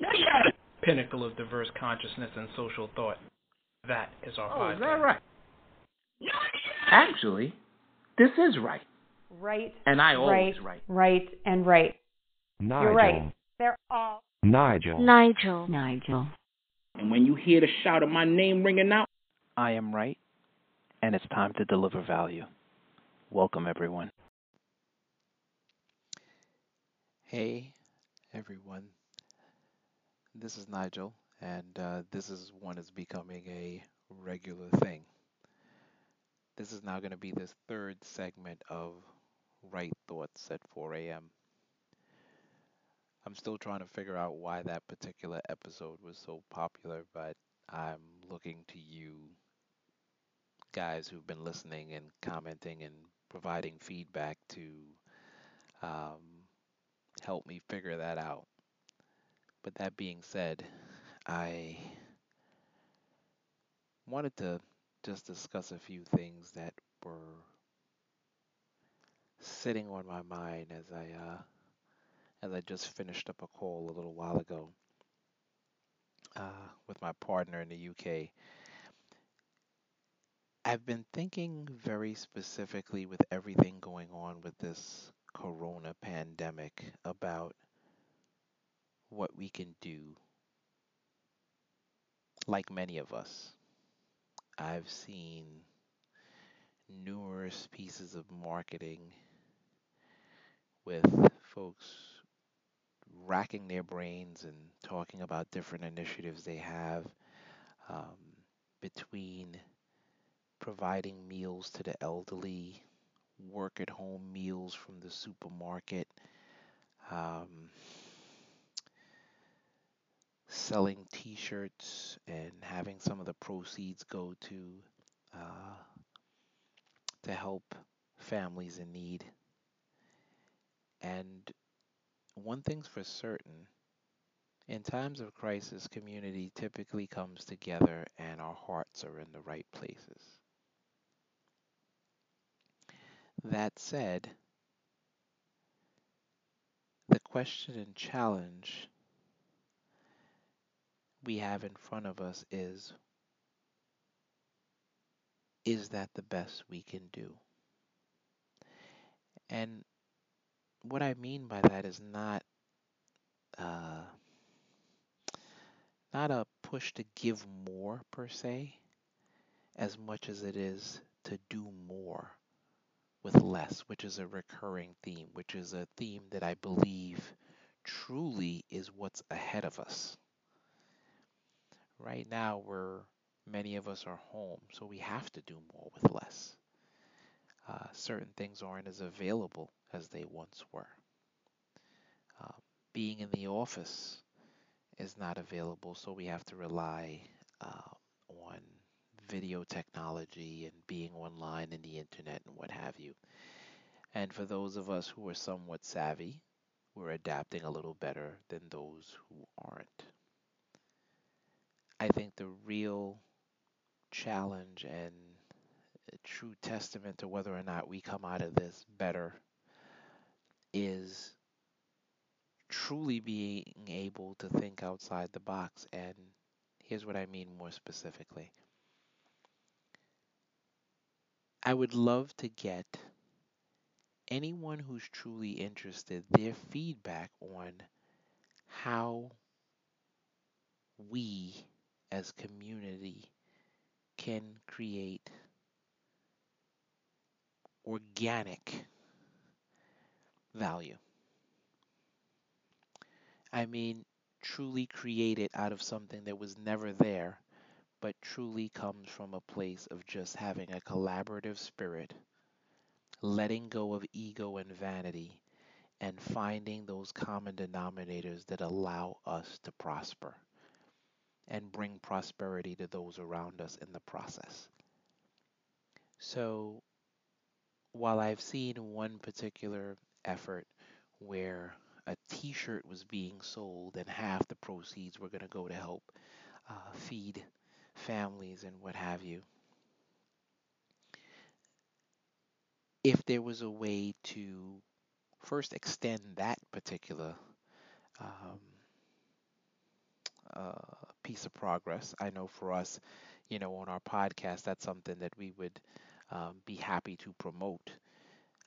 pinnacle of diverse consciousness and social thought. That is our oh, podcast. Is that right? Actually, this is right. Right. And I always right. Right, right and right. Nigel. You're right. They're all. Nigel. Nigel. Nigel. And when you hear the shout of my name ringing out, I am right, and it's time to deliver value. Welcome, everyone. Hey, everyone. This is Nigel, and uh, this is one is becoming a regular thing. This is now going to be the third segment of Right Thoughts at 4 a.m. I'm still trying to figure out why that particular episode was so popular, but I'm looking to you guys who've been listening and commenting and providing feedback to um, help me figure that out. But that being said, I wanted to just discuss a few things that were sitting on my mind as I uh, as I just finished up a call a little while ago uh, with my partner in the UK. I've been thinking very specifically with everything going on with this corona pandemic about what we can do, like many of us. I've seen numerous pieces of marketing with folks racking their brains and talking about different initiatives they have um, between providing meals to the elderly, work at home meals from the supermarket, um, selling t shirts and having some of the proceeds go to uh, to help families in need. And one thing's for certain in times of crisis, community typically comes together and our hearts are in the right places. That said, the question and challenge we have in front of us is is that the best we can do? And what I mean by that is not uh, not a push to give more per se, as much as it is to do more with less, which is a recurring theme, which is a theme that I believe truly is what's ahead of us. Right now, we're many of us are home, so we have to do more with less. Uh, certain things aren't as available as they once were. Uh, being in the office is not available, so we have to rely uh, on video technology and being online in the internet and what have you. And for those of us who are somewhat savvy, we're adapting a little better than those who aren't. I think the real challenge and uh, true testament to whether or not we come out of this better is truly being able to think outside the box. And here's what I mean more specifically I would love to get anyone who's truly interested their feedback on how we as community can create organic value. I mean, truly create it out of something that was never there, but truly comes from a place of just having a collaborative spirit, letting go of ego and vanity, and finding those common denominators that allow us to prosper and bring prosperity to those around us in the process. So, while I've seen one particular effort where a t shirt was being sold and half the proceeds were going to go to help uh, feed families and what have you, if there was a way to first extend that particular um, a piece of progress. I know for us, you know, on our podcast, that's something that we would um, be happy to promote.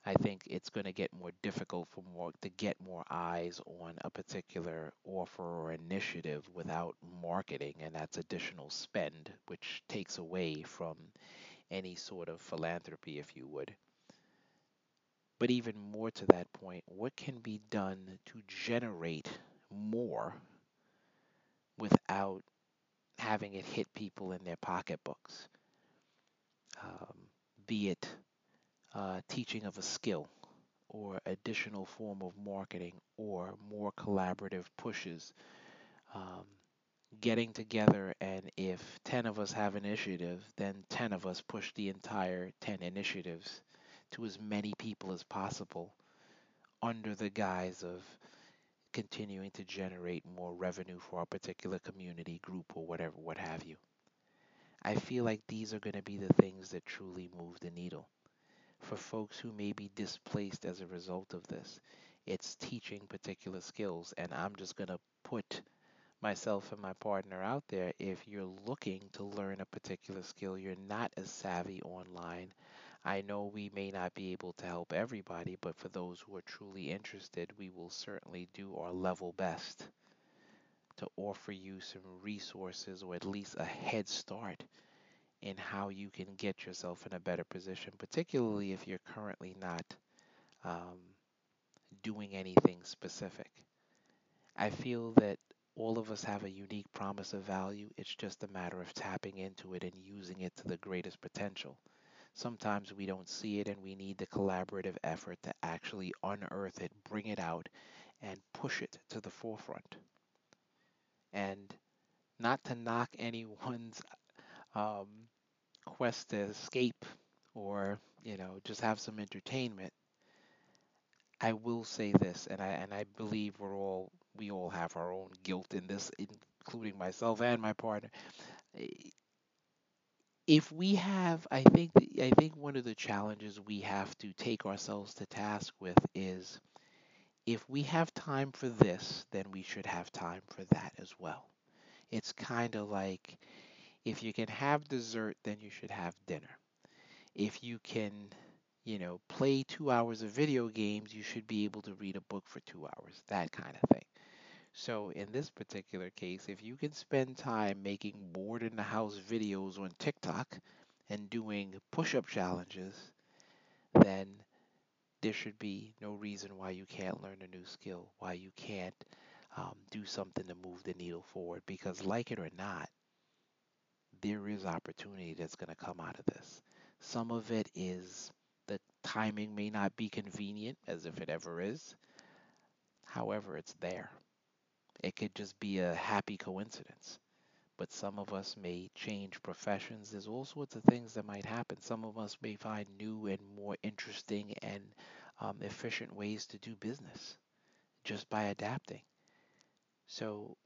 I think it's going to get more difficult for more to get more eyes on a particular offer or initiative without marketing, and that's additional spend, which takes away from any sort of philanthropy, if you would. But even more to that point, what can be done to generate more without having it hit people in their pocketbooks? Um, be it uh, teaching of a skill or additional form of marketing or more collaborative pushes. Um, getting together, and if 10 of us have initiative, then 10 of us push the entire 10 initiatives to as many people as possible under the guise of continuing to generate more revenue for a particular community group or whatever, what have you. I feel like these are going to be the things that truly move the needle for folks who may be displaced as a result of this. It's teaching particular skills, and I'm just going to put myself and my partner out there. If you're looking to learn a particular skill, you're not as savvy online. I know we may not be able to help everybody, but for those who are truly interested, we will certainly do our level best to offer you some resources or at least a head start in how you can get yourself in a better position, particularly if you're currently not um, doing anything specific. I feel that all of us have a unique promise of value. It's just a matter of tapping into it and using it to the greatest potential. Sometimes we don't see it and we need the collaborative effort to actually unearth it, bring it out, and push it to the forefront. And not to knock anyone's um, quest to escape or you know just have some entertainment i will say this and i and i believe we're all we all have our own guilt in this including myself and my partner if we have i think i think one of the challenges we have to take ourselves to task with is if we have time for this then we should have time for that as well it's kind of like if you can have dessert, then you should have dinner. If you can, you know, play two hours of video games, you should be able to read a book for two hours, that kind of thing. So, in this particular case, if you can spend time making bored in the house videos on TikTok and doing push up challenges, then there should be no reason why you can't learn a new skill, why you can't um, do something to move the needle forward. Because, like it or not, there is opportunity that's going to come out of this. Some of it is the timing may not be convenient, as if it ever is. However, it's there. It could just be a happy coincidence. But some of us may change professions. There's all sorts of things that might happen. Some of us may find new and more interesting and um, efficient ways to do business just by adapting. So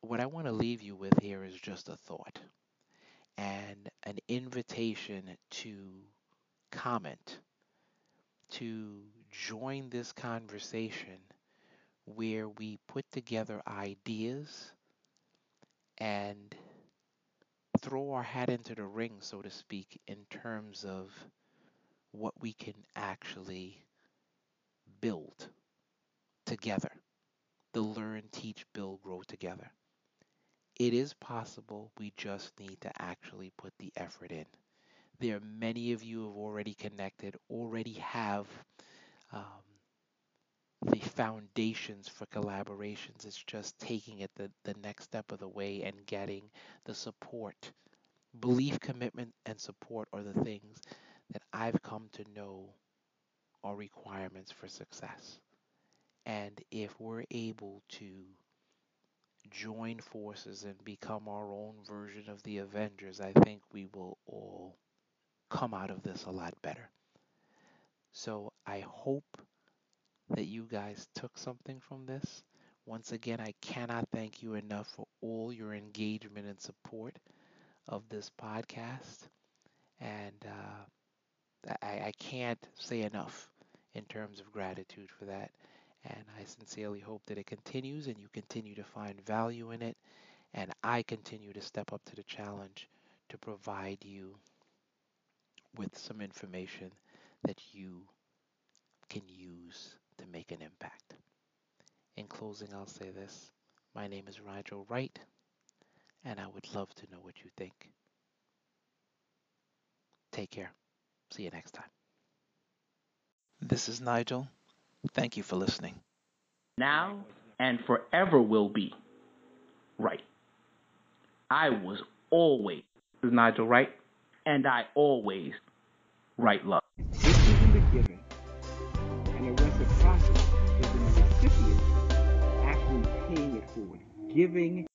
what I want to leave you with here is just a thought and an invitation to comment, to join this conversation where we put together ideas and throw our hat into the ring, so to speak, in terms of what we can actually build together. The learn, teach, build, grow together. It is possible. We just need to actually put the effort in. There are many of you who have already connected, already have um, the foundations for collaborations. It's just taking it the, the next step of the way and getting the support. Belief, commitment, and support are the things that I've come to know are requirements for success. And if we're able to join forces and become our own version of the Avengers, I think we will all come out of this a lot better. So I hope that you guys took something from this. Once again, I cannot thank you enough for all your engagement and support of this podcast. And uh, I, I can't say enough in terms of gratitude for that. And I sincerely hope that it continues and you continue to find value in it. And I continue to step up to the challenge to provide you with some information that you can use to make an impact. In closing, I'll say this. My name is Nigel Wright, and I would love to know what you think. Take care. See you next time. This is Nigel. Thank you for listening. Now and forever will be right. I was always this is Nigel Wright, and I always write love. Giving